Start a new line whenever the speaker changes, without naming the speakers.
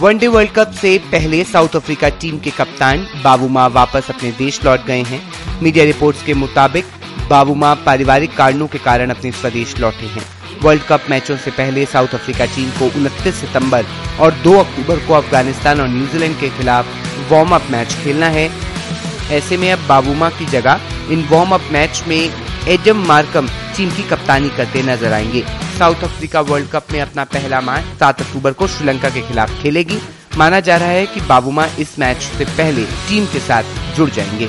One day world cup से पहले south Africa team के कप्तान बाबूमा वापस अपने देश लौट गए हैं। मीडिया रिपोर्ट्स के मुताबिक बाबूमा पारिवारिक कारणों के कारण अपने स्वदेश लौटे हैं। वर्ल्ड कप मैचों से पहले साउथ अफ्रीका टीम को 29 सितंबर और 2 अक्टूबर को अफ़गानिस्तान और न्यूजीलैंड के खिलाफ वार्म अप मैच खेलना है। ऐसे में अब बाबूमा की जगह इन वार्म अप मैच में एडम मार्कम टीम की कप्तानी करते नज़र आएँगे। साउथ अफ्रीका वर्ल्ड कप में अपना पहला मैच सात अक्टूबर को श्रीलंका के खिलाफ खेलेगी। माना जा रहा है कि बाबूमा इस मैच से पहले टीम के साथ जुड़ जाएँगे।